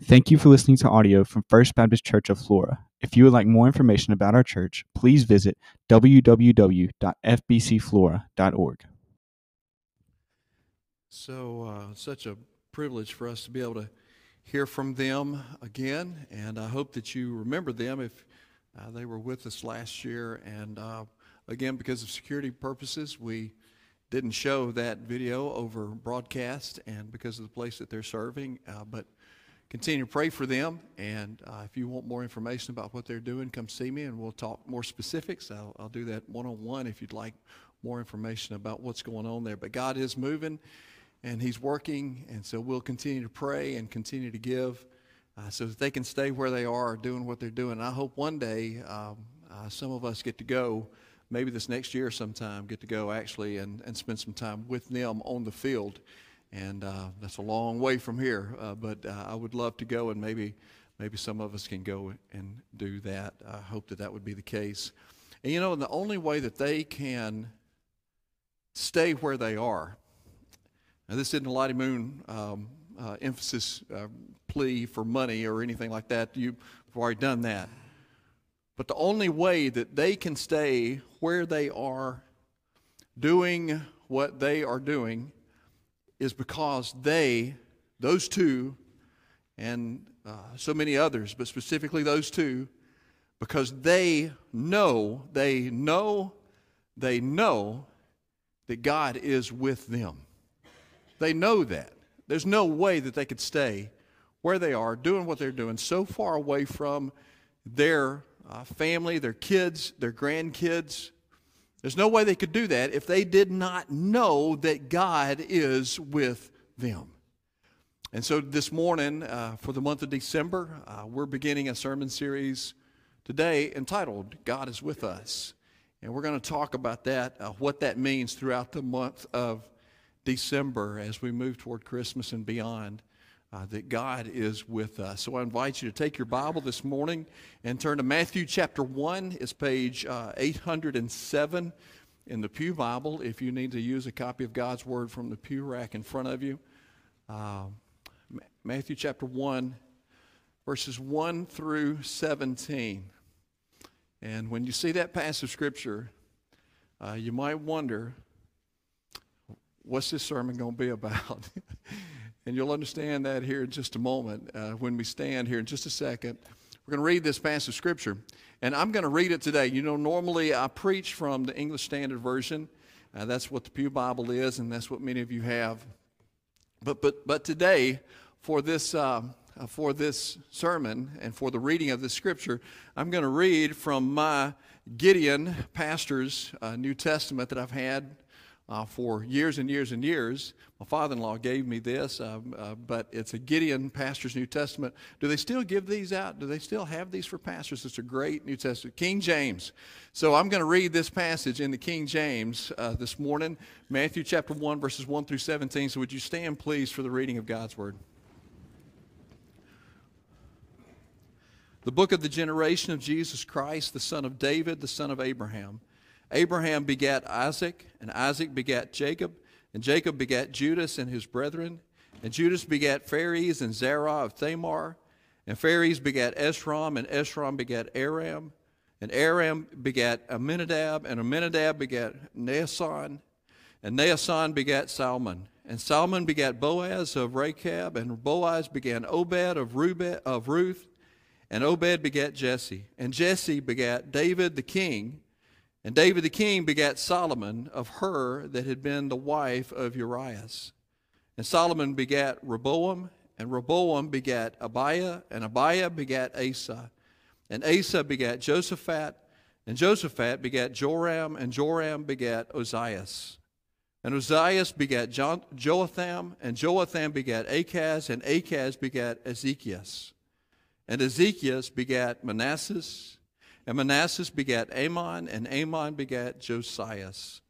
Thank you for listening to audio from First Baptist Church of Flora. If you would like more information about our church, please visit www.fbcflora.org. So, uh, such a privilege for us to be able to hear from them again, and I hope that you remember them if uh, they were with us last year. And uh, again, because of security purposes, we didn't show that video over broadcast, and because of the place that they're serving, uh, but continue to pray for them. And uh, if you want more information about what they're doing, come see me and we'll talk more specifics. I'll, I'll do that one on one if you'd like more information about what's going on there. But God is moving and He's working, and so we'll continue to pray and continue to give uh, so that they can stay where they are doing what they're doing. And I hope one day um, uh, some of us get to go. Maybe this next year sometime, get to go actually and, and spend some time with them on the field and uh, that's a long way from here. Uh, but uh, I would love to go, and maybe maybe some of us can go and do that. I hope that that would be the case. And you know, the only way that they can stay where they are. Now, this isn't a Lottie Moon um, uh, emphasis uh, plea for money or anything like that. You've already done that. But the only way that they can stay where they are, doing what they are doing, is because they, those two, and uh, so many others, but specifically those two, because they know, they know, they know that God is with them. They know that. There's no way that they could stay where they are, doing what they're doing, so far away from their uh, family, their kids, their grandkids, there's no way they could do that if they did not know that God is with them. And so this morning, uh, for the month of December, uh, we're beginning a sermon series today entitled God is with Us. And we're going to talk about that, uh, what that means throughout the month of December as we move toward Christmas and beyond uh, that God is with us. So I invite you to take your Bible this morning and turn to Matthew chapter 1. It's page uh, 807 in the Pew Bible if you need to use a copy of God's Word from the pew rack in front of you. Uh, Matthew chapter 1, verses 1 through 17. And when you see that passage of Scripture, uh, you might wonder, what's this sermon going to be about? And you'll understand that here in just a moment uh, when we stand here in just a second. We're going to read this passage of Scripture. And I'm going to read it today. You know, normally I preach from the English Standard Version. Uh, that's what the Pew Bible is, and that's what many of you have. But, but, but today, for this, uh, for this sermon and for the reading of this Scripture, I'm going to read from my Gideon Pastor's uh, New Testament that I've had uh, for years and years and years. My father in law gave me this, uh, uh, but it's a Gideon Pastor's New Testament. Do they still give these out? Do they still have these for pastors? It's a great New Testament. King James. So I'm going to read this passage in the King James uh, this morning, Matthew chapter 1, verses 1 through 17. So would you stand, please, for the reading of God's Word? The book of the generation of Jesus Christ, the son of David, the son of Abraham. Abraham begat Isaac, and Isaac begat Jacob, and Jacob begat Judas and his brethren, and Judas begat Phares and Zerah of Thamar, and Phares begat Esrom, and Esrom begat Aram, and Aram begat Amminadab, and Amminadab begat Naasson, and Naasson begat Salmon, and Salmon begat Boaz of Rachab, and Boaz begat Obed of, Rube, of Ruth, and Obed begat Jesse, and Jesse begat David the king, and David the king begat Solomon of her that had been the wife of Urias. And Solomon begat Rehoboam, and Rehoboam begat Abiah, and Abiah begat Asa. And Asa begat Josaphat, and Josaphat begat Joram, and Joram begat Ozias. And Ozias begat Joatham, and Joatham begat Achaz, and Achaz begat Ezekias. And Ezekias begat Manasseh, and Manasseh begat Amon, and Amon begat Josias.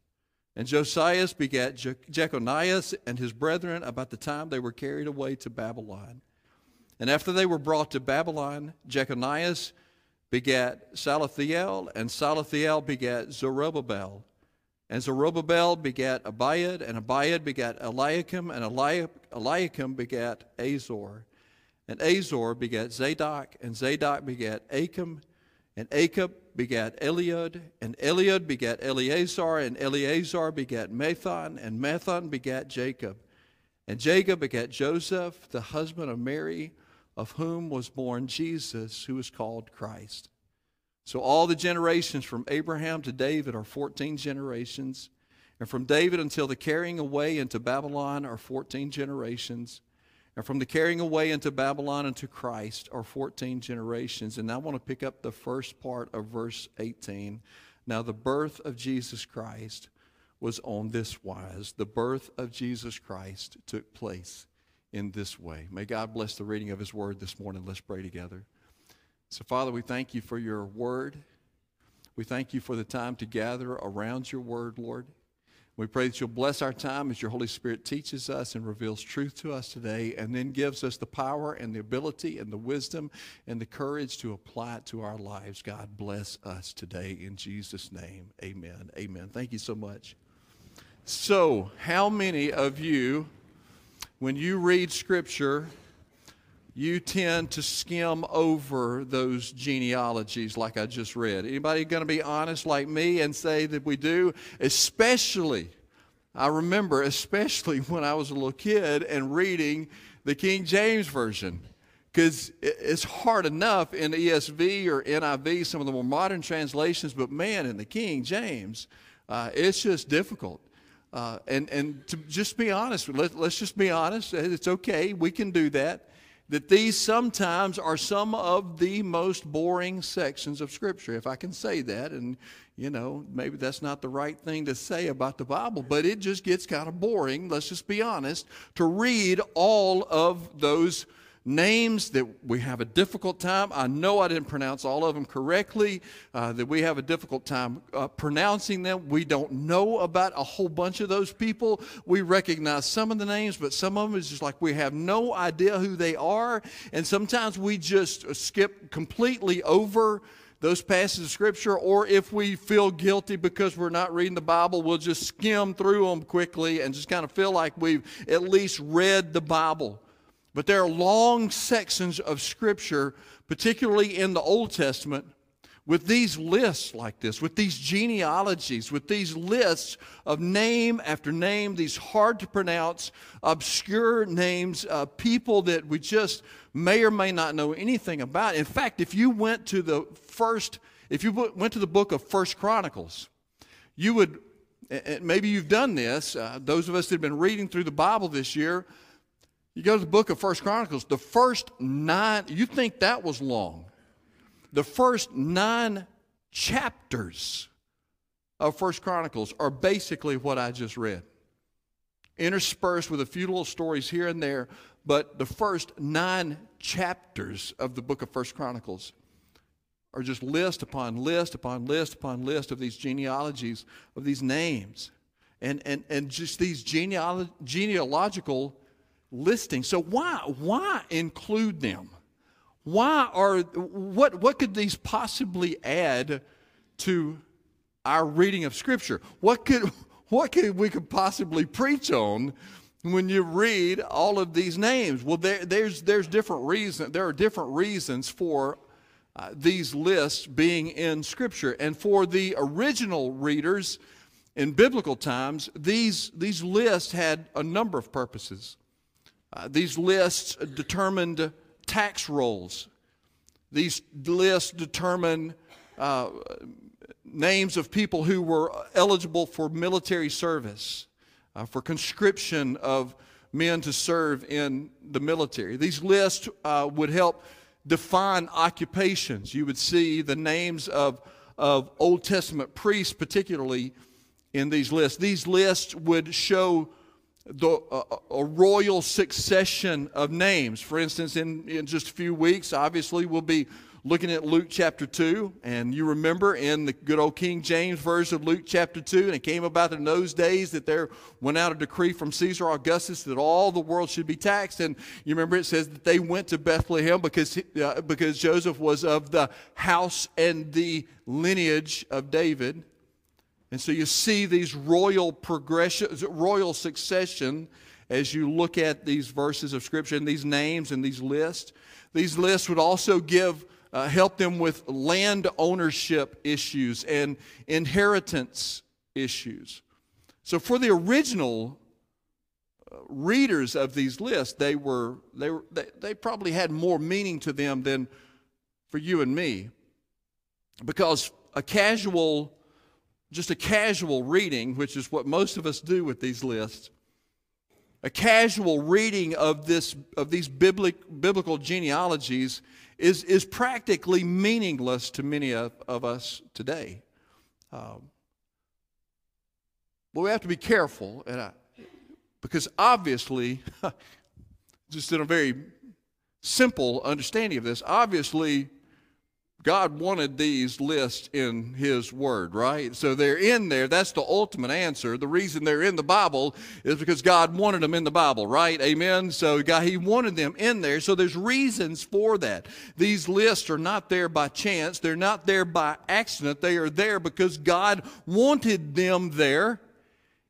And Josias begat Je- Jeconias and his brethren about the time they were carried away to Babylon. And after they were brought to Babylon, Jeconias begat Salathiel, and Salathiel begat Zerubbabel. And Zerubbabel begat Abiad, and Abiad begat Eliakim, and Eliakim begat Azor. and Azor begat Zadok, and Zadok begat Achim, and Achim begat Eliud, and Eliud begat Eleazar, and Eleazar begat Matthan, and Matthan begat Jacob. And Jacob begat Joseph, the husband of Mary, of whom was born Jesus, who is called Christ. So all the generations from Abraham to David are 14 generations. And from David until the carrying away into Babylon are 14 generations. And from the carrying away into Babylon into Christ are 14 generations. And I want to pick up the first part of verse 18. Now, the birth of Jesus Christ was on this wise. The birth of Jesus Christ took place in this way. May God bless the reading of his word this morning. Let's pray together. So, Father, we thank you for your word. We thank you for the time to gather around your word, Lord. We pray that you'll bless our time as your Holy Spirit teaches us and reveals truth to us today, and then gives us the power and the ability and the wisdom and the courage to apply it to our lives. God bless us today in Jesus' name. Amen. Amen. Thank you so much. So, how many of you, when you read Scripture, you tend to skim over those genealogies like I just read. Anybody going to be honest like me and say that we do? Especially, I remember, especially when I was a little kid and reading the King James Version. Because it's hard enough in ESV or NIV, some of the more modern translations, but man, in the King James, uh, it's just difficult. Uh, and, and to just be honest, let, let's just be honest. It's okay. We can do that that these sometimes are some of the most boring sections of Scripture, if I can say that. And, you know, maybe that's not the right thing to say about the Bible, but it just gets kind of boring, let's just be honest, to read all of those names that we have a difficult time. I know I didn't pronounce all of them correctly, uh, that we have a difficult time uh, pronouncing them. We don't know about a whole bunch of those people. We recognize some of the names, but some of them is just like we have no idea who they are. And sometimes we just skip completely over those passages of scripture, or if we feel guilty because we're not reading the Bible, we'll just skim through them quickly and just kind of feel like we've at least read the Bible. But there are long sections of Scripture, particularly in the Old Testament, with these lists like this, with these genealogies, with these lists of name after name, these hard to pronounce, obscure names, uh, people that we just may or may not know anything about. In fact, if you went to the first, if you went to the book of First Chronicles, you would, maybe you've done this, uh, those of us that have been reading through the Bible this year, you go to the book of First Chronicles, the first nine, you think that was long. The first nine chapters of First Chronicles are basically what I just read. Interspersed with a few little stories here and there, but the first nine chapters of the book of First Chronicles are just list upon list upon list upon list of these genealogies, of these names, and, and, and just these genealog- genealogical listing. So why why include them? Why are what what could these possibly add to our reading of Scripture? What could what could we could possibly preach on when you read all of these names? Well, there, there's there's different reasons. There are different reasons for uh, these lists being in Scripture, and for the original readers in biblical times, these these lists had a number of purposes. Uh, these lists determined tax rolls. These lists determine uh, names of people who were eligible for military service, uh, for conscription of men to serve in the military. These lists uh, would help define occupations. You would see the names of, of Old Testament priests, particularly in these lists. These lists would show the, a royal succession of names. For instance, in, in just a few weeks, obviously, we'll be looking at Luke chapter 2. And you remember in the good old King James version of Luke chapter 2, and it came about in those days that there went out a decree from Caesar Augustus that all the world should be taxed. And you remember it says that they went to Bethlehem because, uh, because Joseph was of the house and the lineage of David. And so you see these royal progression, royal succession, as you look at these verses of Scripture and these names and these lists. These lists would also give uh, help them with land ownership issues and inheritance issues. So for the original uh, readers of these lists, they were they were they, they probably had more meaning to them than for you and me, because a casual, just a casual reading, which is what most of us do with these lists, a casual reading of this of these biblic, biblical genealogies is, is practically meaningless to many of, of us today. Um, but we have to be careful, and I, because obviously, just in a very simple understanding of this, obviously God wanted these lists in His Word, right? So they're in there. That's the ultimate answer. The reason they're in the Bible is because God wanted them in the Bible, right? Amen. So God, He wanted them in there. So there's reasons for that. These lists are not there by chance. They're not there by accident. They are there because God wanted them there.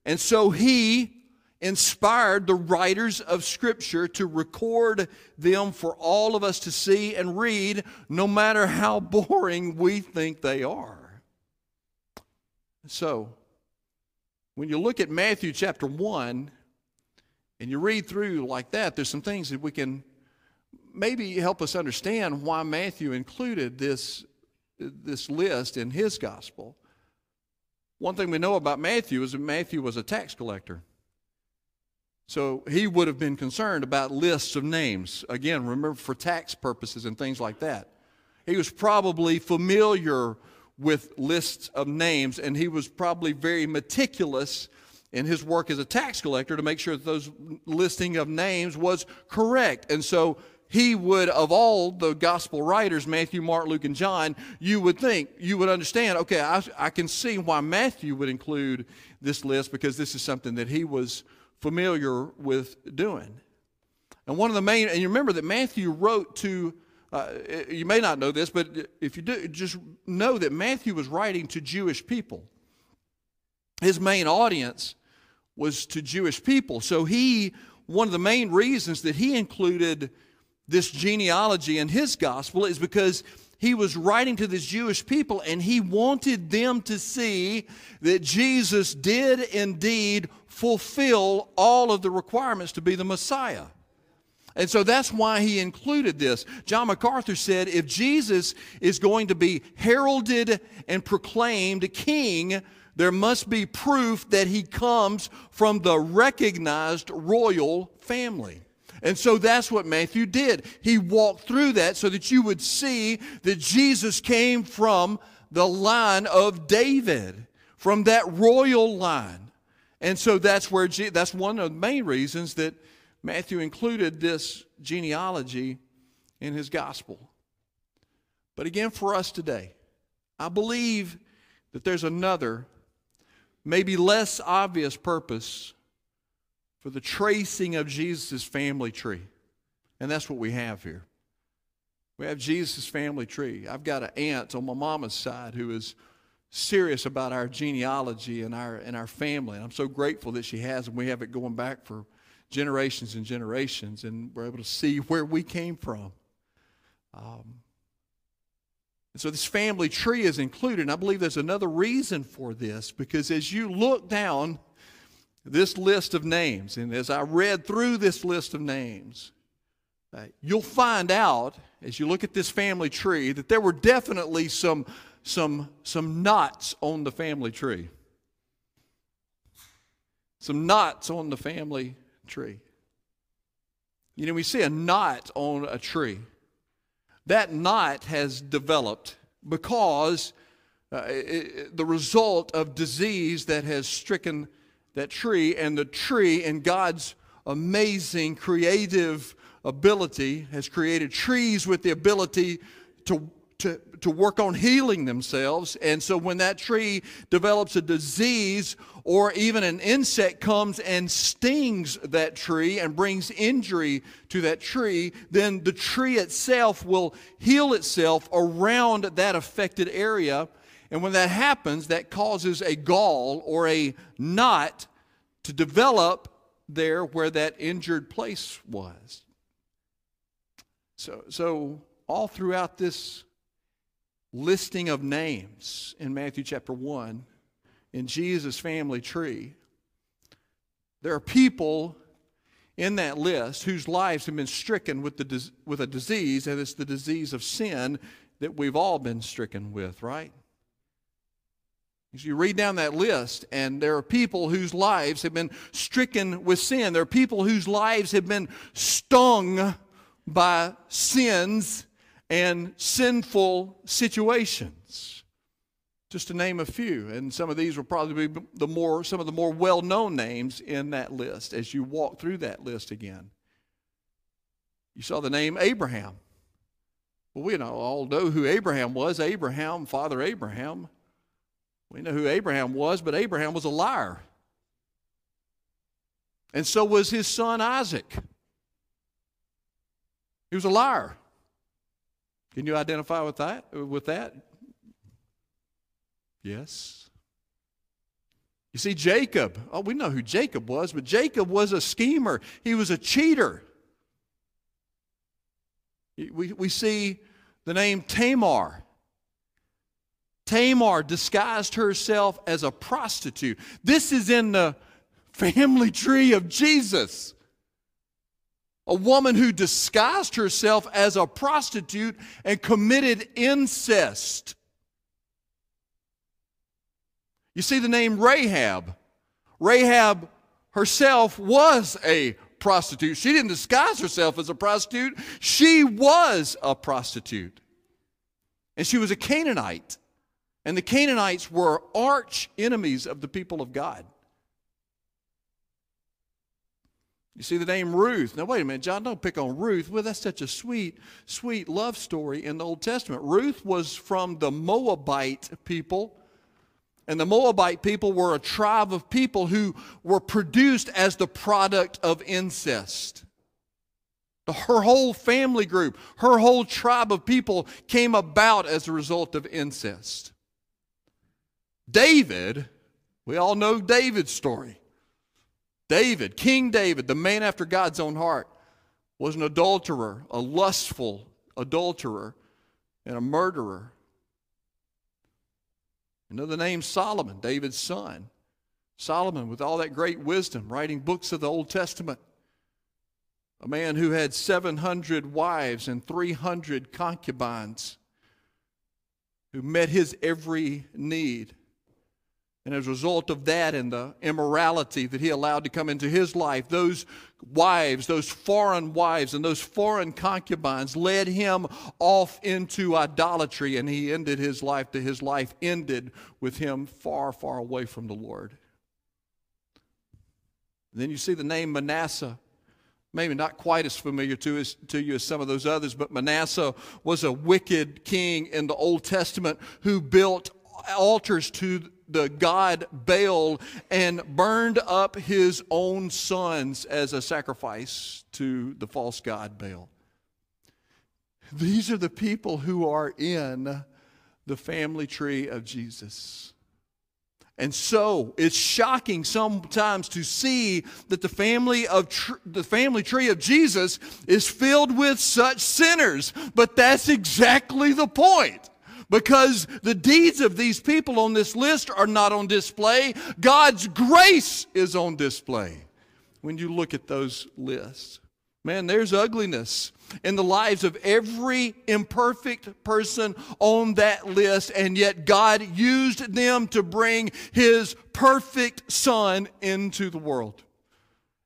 And so He inspired the writers of Scripture to record them for all of us to see and read, no matter how boring we think they are. So, when you look at Matthew chapter 1 and you read through like that, there's some things that we can maybe help us understand why Matthew included this, this list in his gospel. One thing we know about Matthew is that Matthew was a tax collector. So he would have been concerned about lists of names. Again, remember for tax purposes and things like that. He was probably familiar with lists of names, and he was probably very meticulous in his work as a tax collector to make sure that those listing of names was correct. And so he would, of all the gospel writers, Matthew, Mark, Luke, and John, you would think, you would understand, okay, I, I can see why Matthew would include this list because this is something that he was familiar with doing. And one of the main, and you remember that Matthew wrote to, uh, you may not know this, but if you do, just know that Matthew was writing to Jewish people. His main audience was to Jewish people. So he, one of the main reasons that he included this genealogy in his gospel is because he was writing to these Jewish people and he wanted them to see that Jesus did indeed fulfill all of the requirements to be the Messiah. And so that's why he included this. John MacArthur said if Jesus is going to be heralded and proclaimed king, there must be proof that he comes from the recognized royal family. And so that's what Matthew did. He walked through that so that you would see that Jesus came from the line of David, from that royal line. And so that's where that's one of the main reasons that Matthew included this genealogy in his gospel. But again, for us today, I believe that there's another, maybe less obvious purpose for the tracing of Jesus' family tree. And that's what we have here. We have Jesus' family tree. I've got an aunt on my mama's side who is serious about our genealogy and our, and our family. And I'm so grateful that she has, and we have it going back for generations and generations, and we're able to see where we came from. Um, and so this family tree is included. And I believe there's another reason for this because as you look down this list of names, and as I read through this list of names, uh, you'll find out as you look at this family tree that there were definitely some, some, some knots on the family tree. Some knots on the family tree. You know, we see a knot on a tree. That knot has developed because uh, it, the result of disease that has stricken that tree, and the tree, in God's amazing creative ability, has created trees with the ability to, to, to work on healing themselves. And so when that tree develops a disease or even an insect comes and stings that tree and brings injury to that tree, then the tree itself will heal itself around that affected area and when that happens, that causes a gall or a knot to develop there where that injured place was. So, so all throughout this listing of names in Matthew chapter 1, in Jesus' family tree, there are people in that list whose lives have been stricken with, the, with a disease, and it's the disease of sin that we've all been stricken with, right? As you read down that list, and there are people whose lives have been stricken with sin. There are people whose lives have been stung by sins and sinful situations. Just to name a few, and some of these will probably be the more some of the more well-known names in that list as you walk through that list again. You saw the name Abraham. Well, we know all know who Abraham was. Abraham, Father Abraham. We know who Abraham was, but Abraham was a liar. And so was his son Isaac. He was a liar. Can you identify with that? With that? Yes. You see, Jacob, oh, we know who Jacob was, but Jacob was a schemer. He was a cheater. We, we see the name Tamar. Tamar disguised herself as a prostitute. This is in the family tree of Jesus. A woman who disguised herself as a prostitute and committed incest. You see the name Rahab. Rahab herself was a prostitute. She didn't disguise herself as a prostitute, she was a prostitute. And she was a Canaanite. And the Canaanites were arch enemies of the people of God. You see the name Ruth. Now, wait a minute, John, don't pick on Ruth. Well, that's such a sweet, sweet love story in the Old Testament. Ruth was from the Moabite people. And the Moabite people were a tribe of people who were produced as the product of incest. Her whole family group, her whole tribe of people came about as a result of incest. David, we all know David's story. David, King David, the man after God's own heart, was an adulterer, a lustful adulterer, and a murderer. Another name Solomon, David's son. Solomon, with all that great wisdom, writing books of the Old Testament. A man who had 700 wives and 300 concubines, who met his every need. And as a result of that and the immorality that he allowed to come into his life, those wives, those foreign wives, and those foreign concubines led him off into idolatry, and he ended his life to his life ended with him far, far away from the Lord. then you see the name Manasseh. Maybe not quite as familiar to, as, to you as some of those others, but Manasseh was a wicked king in the Old Testament who built altars to the god Baal and burned up his own sons as a sacrifice to the false god Baal. These are the people who are in the family tree of Jesus. And so it's shocking sometimes to see that the family of tr- the family tree of Jesus is filled with such sinners, but that's exactly the point because the deeds of these people on this list are not on display. God's grace is on display when you look at those lists. Man, there's ugliness in the lives of every imperfect person on that list, and yet God used them to bring His perfect Son into the world.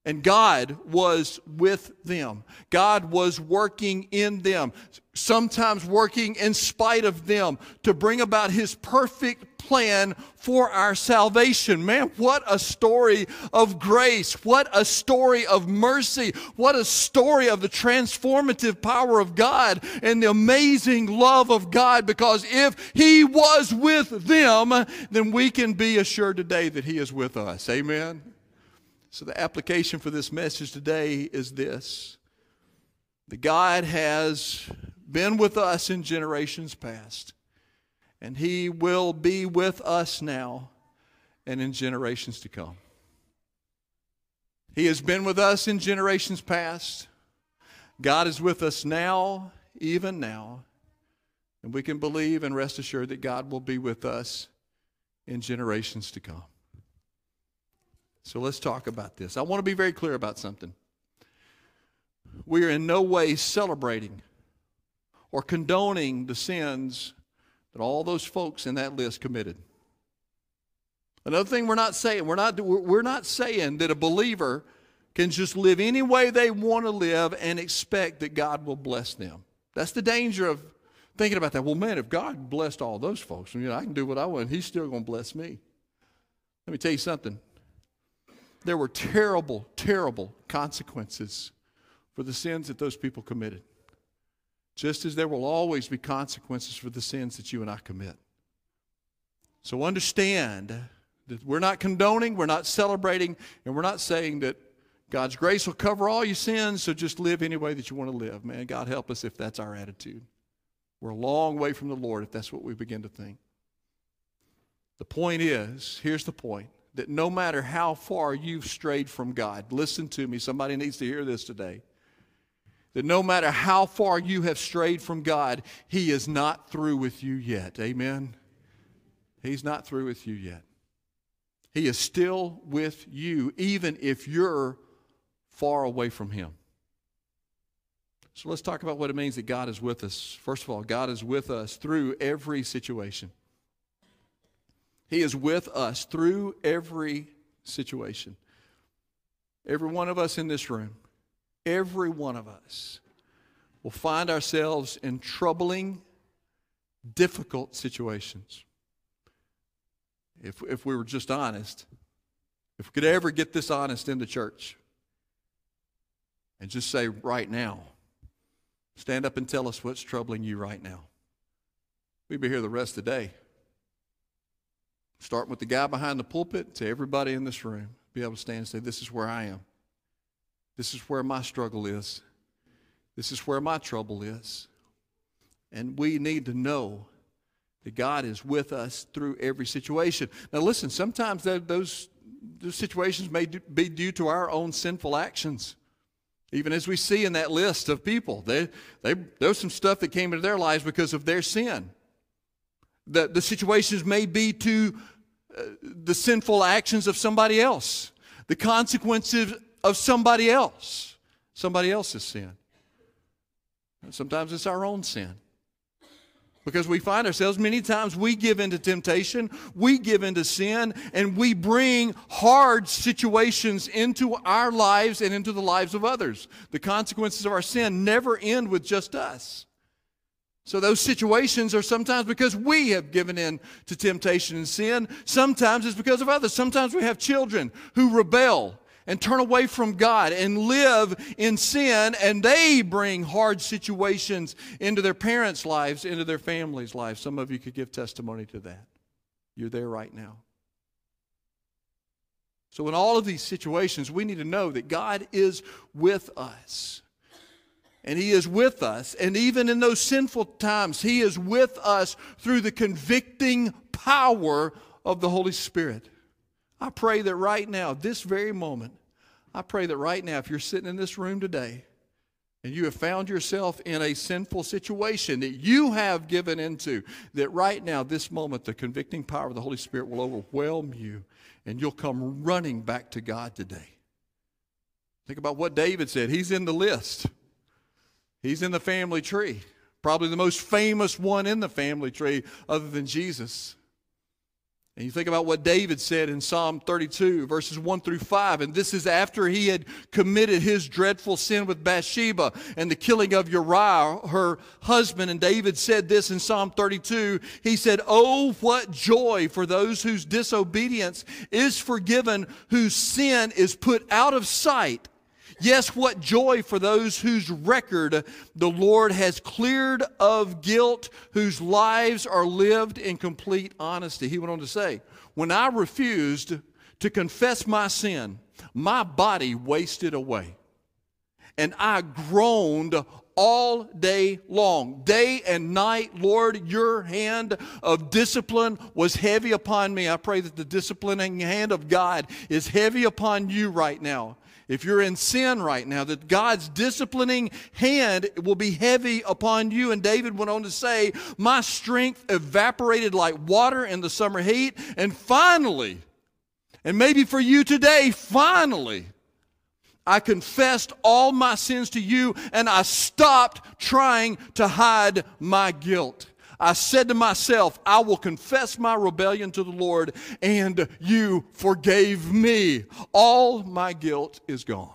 And God was with them. God was working in them, sometimes working in spite of them to bring about His perfect plan for our salvation. Man, what a story of grace. What a story of mercy. What a story of the transformative power of God and the amazing love of God. Because if He was with them, then we can be assured today that He is with us. Amen. So, the application for this message today is this that God has been with us in generations past, and He will be with us now and in generations to come. He has been with us in generations past. God is with us now, even now. And we can believe and rest assured that God will be with us in generations to come. So let's talk about this. I want to be very clear about something. We are in no way celebrating or condoning the sins that all those folks in that list committed. Another thing we're not saying, we're not, we're not saying that a believer can just live any way they want to live and expect that God will bless them. That's the danger of thinking about that. Well, man, if God blessed all those folks, you know, I can do what I want, He's still going to bless me. Let me tell you something. There were terrible, terrible consequences for the sins that those people committed. Just as there will always be consequences for the sins that you and I commit. So understand that we're not condoning, we're not celebrating, and we're not saying that God's grace will cover all your sins, so just live any way that you want to live. Man, God help us if that's our attitude. We're a long way from the Lord if that's what we begin to think. The point is here's the point that no matter how far you've strayed from God, listen to me, somebody needs to hear this today. That no matter how far you have strayed from God, He is not through with you yet. Amen? He's not through with you yet. He is still with you, even if you're far away from Him. So let's talk about what it means that God is with us. First of all, God is with us through every situation. He is with us through every situation. Every one of us in this room, every one of us will find ourselves in troubling, difficult situations. If, if we were just honest, if we could ever get this honest in the church and just say right now, stand up and tell us what's troubling you right now. We'd be here the rest of the day. Starting with the guy behind the pulpit to everybody in this room, be able to stand and say, This is where I am. This is where my struggle is. This is where my trouble is. And we need to know that God is with us through every situation. Now, listen, sometimes those, those situations may be due to our own sinful actions. Even as we see in that list of people, they, they, there was some stuff that came into their lives because of their sin. The, the situations may be to the sinful actions of somebody else, the consequences of somebody else, somebody else's sin. Sometimes it's our own sin. Because we find ourselves, many times we give into temptation, we give into sin, and we bring hard situations into our lives and into the lives of others. The consequences of our sin never end with just us. So those situations are sometimes because we have given in to temptation and sin. Sometimes it's because of others. Sometimes we have children who rebel and turn away from God and live in sin, and they bring hard situations into their parents' lives, into their families' lives. Some of you could give testimony to that. You're there right now. So, in all of these situations, we need to know that God is with us and He is with us. And even in those sinful times, He is with us through the convicting power of the Holy Spirit. I pray that right now, this very moment, I pray that right now, if you're sitting in this room today and you have found yourself in a sinful situation that you have given into, that right now, this moment, the convicting power of the Holy Spirit will overwhelm you and you'll come running back to God today. Think about what David said. He's in the list. He's in the family tree, probably the most famous one in the family tree other than Jesus. And you think about what David said in Psalm 32, verses 1 through 5. And this is after he had committed his dreadful sin with Bathsheba and the killing of Uriah, her husband. And David said this in Psalm 32. He said, Oh, what joy for those whose disobedience is forgiven, whose sin is put out of sight. Yes, what joy for those whose record the Lord has cleared of guilt, whose lives are lived in complete honesty. He went on to say, When I refused to confess my sin, my body wasted away. And I groaned all day long, day and night. Lord, your hand of discipline was heavy upon me. I pray that the disciplining hand of God is heavy upon you right now if you're in sin right now, that God's disciplining hand will be heavy upon you. And David went on to say, My strength evaporated like water in the summer heat. And finally, and maybe for you today, finally, I confessed all my sins to you and I stopped trying to hide my guilt. I said to myself, I will confess my rebellion to the Lord, and you forgave me. All my guilt is gone.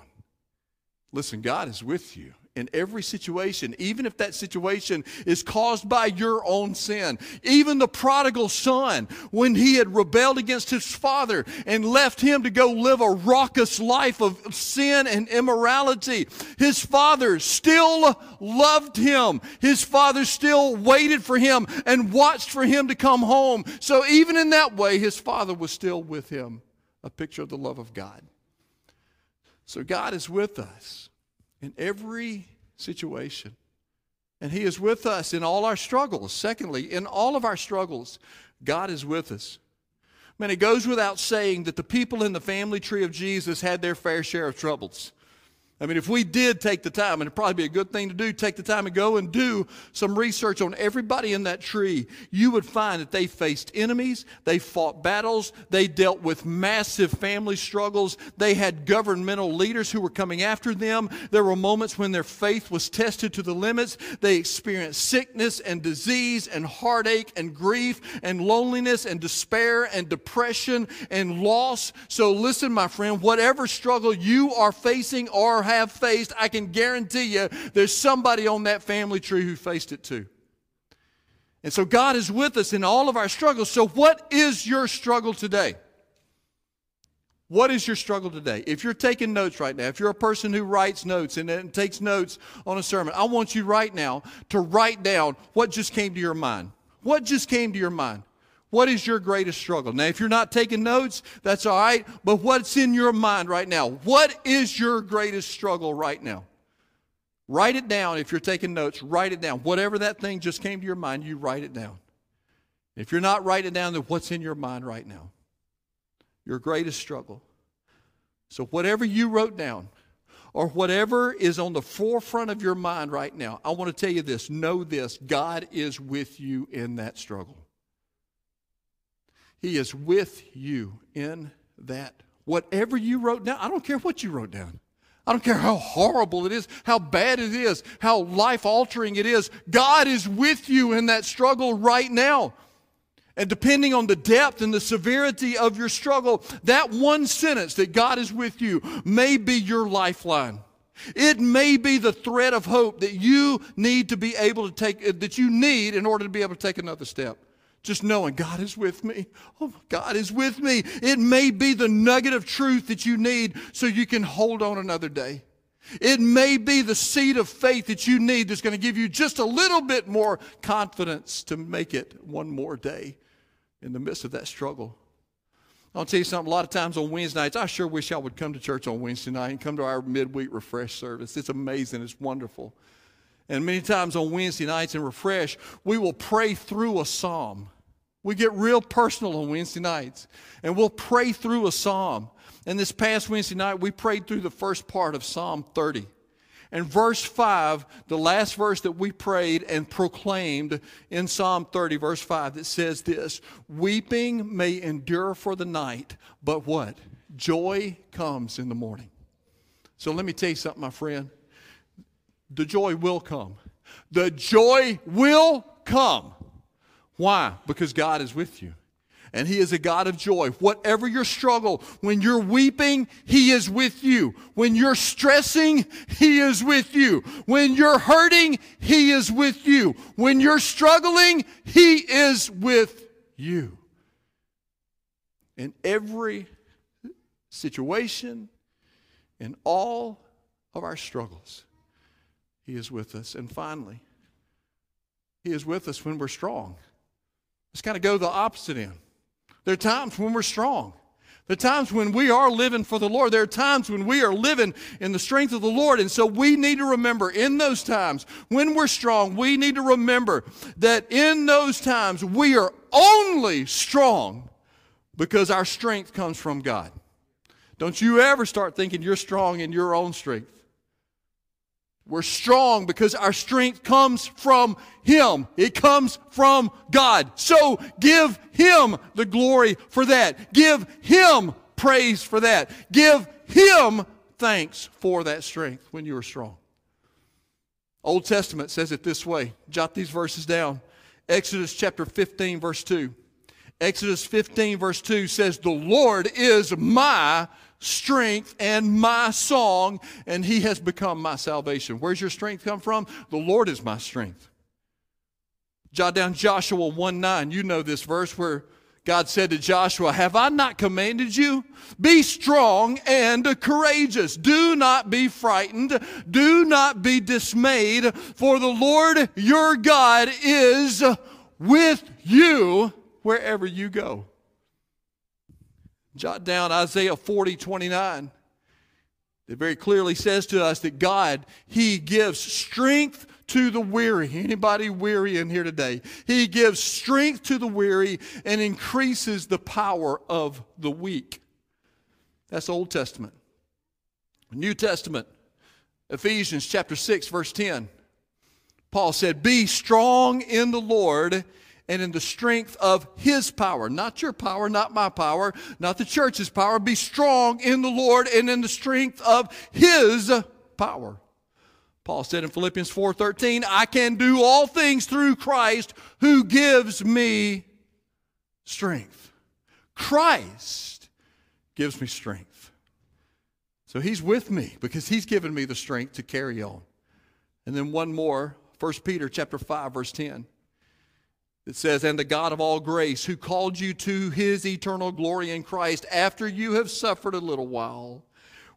Listen, God is with you in every situation, even if that situation is caused by your own sin. Even the prodigal son, when he had rebelled against his father and left him to go live a raucous life of sin and immorality, his father still loved him. His father still waited for him and watched for him to come home. So even in that way, his father was still with him. A picture of the love of God. So God is with us in every situation. And He is with us in all our struggles. Secondly, in all of our struggles, God is with us. Man, it goes without saying that the people in the family tree of Jesus had their fair share of troubles. I mean, if we did take the time, and it'd probably be a good thing to do, take the time and go and do some research on everybody in that tree, you would find that they faced enemies, they fought battles, they dealt with massive family struggles, they had governmental leaders who were coming after them. There were moments when their faith was tested to the limits. They experienced sickness and disease and heartache and grief and loneliness and despair and depression and loss. So listen, my friend, whatever struggle you are facing or have faced, I can guarantee you there's somebody on that family tree who faced it too. And so God is with us in all of our struggles. So, what is your struggle today? What is your struggle today? If you're taking notes right now, if you're a person who writes notes and, and takes notes on a sermon, I want you right now to write down what just came to your mind. What just came to your mind? What is your greatest struggle? Now, if you're not taking notes, that's all right, but what's in your mind right now? What is your greatest struggle right now? Write it down. If you're taking notes, write it down. Whatever that thing just came to your mind, you write it down. If you're not writing it down, then what's in your mind right now? Your greatest struggle. So, whatever you wrote down, or whatever is on the forefront of your mind right now, I want to tell you this know this God is with you in that struggle. He is with you in that. Whatever you wrote down, I don't care what you wrote down. I don't care how horrible it is, how bad it is, how life altering it is. God is with you in that struggle right now. And depending on the depth and the severity of your struggle, that one sentence that God is with you may be your lifeline. It may be the thread of hope that you need to be able to take, that you need in order to be able to take another step. Just knowing God is with me. Oh, God is with me. It may be the nugget of truth that you need so you can hold on another day. It may be the seed of faith that you need that's going to give you just a little bit more confidence to make it one more day in the midst of that struggle. I'll tell you something, a lot of times on Wednesday nights, I sure wish I would come to church on Wednesday night and come to our midweek refresh service. It's amazing, it's wonderful. And many times on Wednesday nights in Refresh, we will pray through a psalm. We get real personal on Wednesday nights, and we'll pray through a psalm. And this past Wednesday night, we prayed through the first part of Psalm 30. And verse 5, the last verse that we prayed and proclaimed in Psalm 30, verse 5, that says this Weeping may endure for the night, but what? Joy comes in the morning. So let me tell you something, my friend the joy will come. The joy will come. Why? Because God is with you. And He is a God of joy. Whatever your struggle, when you're weeping, He is with you. When you're stressing, He is with you. When you're hurting, He is with you. When you're struggling, He is with you. In every situation, in all of our struggles, he is with us. And finally, He is with us when we're strong. Let's kind of go the opposite end. There are times when we're strong. There are times when we are living for the Lord. There are times when we are living in the strength of the Lord. And so we need to remember in those times when we're strong, we need to remember that in those times we are only strong because our strength comes from God. Don't you ever start thinking you're strong in your own strength. We're strong because our strength comes from Him. It comes from God. So give Him the glory for that. Give Him praise for that. Give Him thanks for that strength when you are strong. Old Testament says it this way. Jot these verses down. Exodus chapter 15, verse 2. Exodus 15, verse 2 says, The Lord is my strength and my song, and he has become my salvation. Where's your strength come from? The Lord is my strength. Jot down Joshua 1 9. You know this verse where God said to Joshua, Have I not commanded you? Be strong and courageous. Do not be frightened. Do not be dismayed, for the Lord your God is with you wherever you go. Jot down Isaiah 40, 29. It very clearly says to us that God, He gives strength to the weary. Anybody weary in here today? He gives strength to the weary and increases the power of the weak. That's Old Testament. New Testament, Ephesians chapter 6, verse 10. Paul said, Be strong in the Lord and in the strength of his power. Not your power, not my power, not the church's power. Be strong in the Lord and in the strength of his power. Paul said in Philippians 4:13, I can do all things through Christ who gives me strength. Christ gives me strength. So he's with me because he's given me the strength to carry on. And then one more, 1 Peter chapter 5 verse 10. It says, And the God of all grace, who called you to his eternal glory in Christ after you have suffered a little while,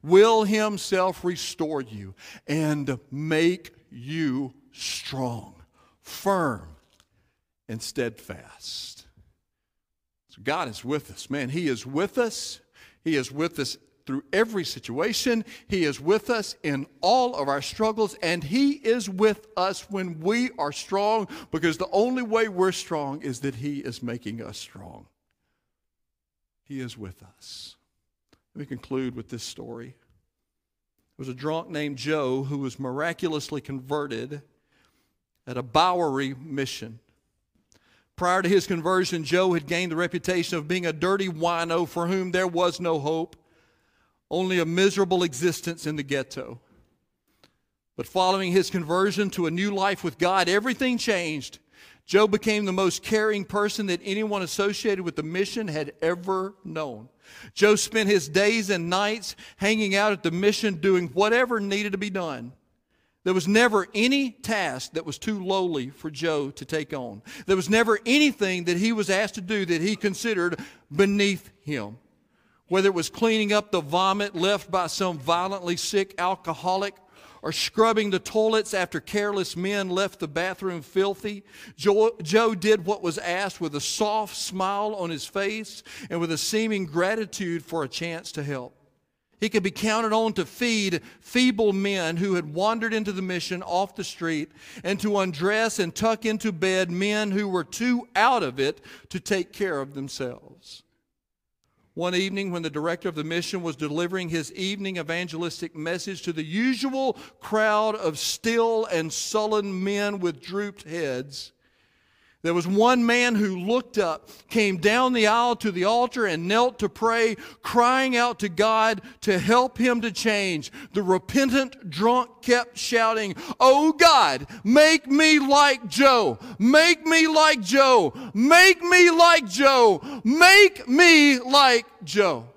will himself restore you and make you strong, firm, and steadfast. So God is with us, man. He is with us. He is with us through every situation. He is with us in all of our struggles, and He is with us when we are strong because the only way we're strong is that He is making us strong. He is with us. Let me conclude with this story. There was a drunk named Joe who was miraculously converted at a Bowery mission. Prior to his conversion, Joe had gained the reputation of being a dirty wino for whom there was no hope only a miserable existence in the ghetto. But following his conversion to a new life with God, everything changed. Joe became the most caring person that anyone associated with the mission had ever known. Joe spent his days and nights hanging out at the mission doing whatever needed to be done. There was never any task that was too lowly for Joe to take on. There was never anything that he was asked to do that he considered beneath him whether it was cleaning up the vomit left by some violently sick alcoholic or scrubbing the toilets after careless men left the bathroom filthy. Joe, Joe, did what was asked with a soft smile on his face and with a seeming gratitude for a chance to help. He could be counted on to feed feeble men who had wandered into the mission off the street and to undress and tuck into bed men who were too out of it to take care of themselves. One evening, when the director of the mission was delivering his evening evangelistic message to the usual crowd of still and sullen men with drooped heads, there was one man who looked up, came down the aisle to the altar, and knelt to pray, crying out to God to help him to change. The repentant drunk kept shouting, Oh God, make me like Joe. Make me like Joe. Make me like Joe. Make me like Joe.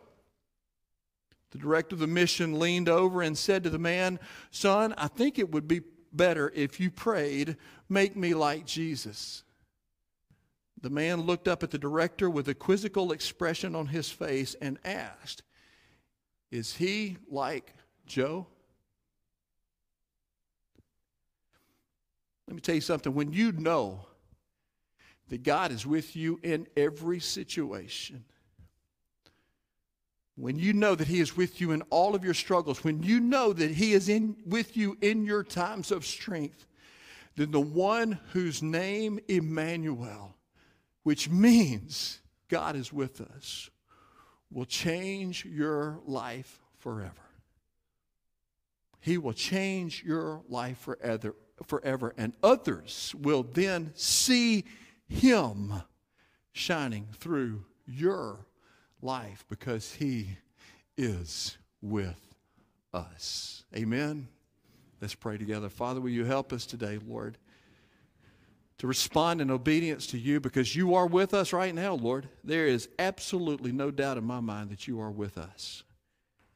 The director of the mission leaned over and said to the man, Son, I think it would be better if you prayed, Make me like Jesus. The man looked up at the director with a quizzical expression on his face and asked, Is he like Joe? Let me tell you something. When you know that God is with you in every situation, when you know that He is with you in all of your struggles, when you know that He is in, with you in your times of strength, then the one whose name Emmanuel which means God is with us, will change your life forever. He will change your life forever, forever, and others will then see Him shining through your life because He is with us. Amen. Let's pray together. Father, will you help us today, Lord, to respond in obedience to you because you are with us right now, Lord. There is absolutely no doubt in my mind that you are with us.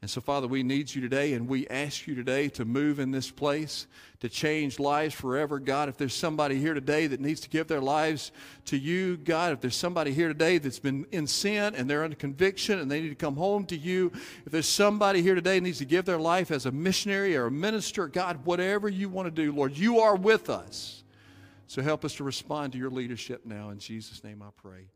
And so, Father, we need you today, and we ask you today to move in this place, to change lives forever. God, if there's somebody here today that needs to give their lives to you, God, if there's somebody here today that's been in sin and they're under conviction and they need to come home to you, if there's somebody here today that needs to give their life as a missionary or a minister, God, whatever you want to do, Lord, you are with us. So help us to respond to your leadership now. In Jesus' name I pray.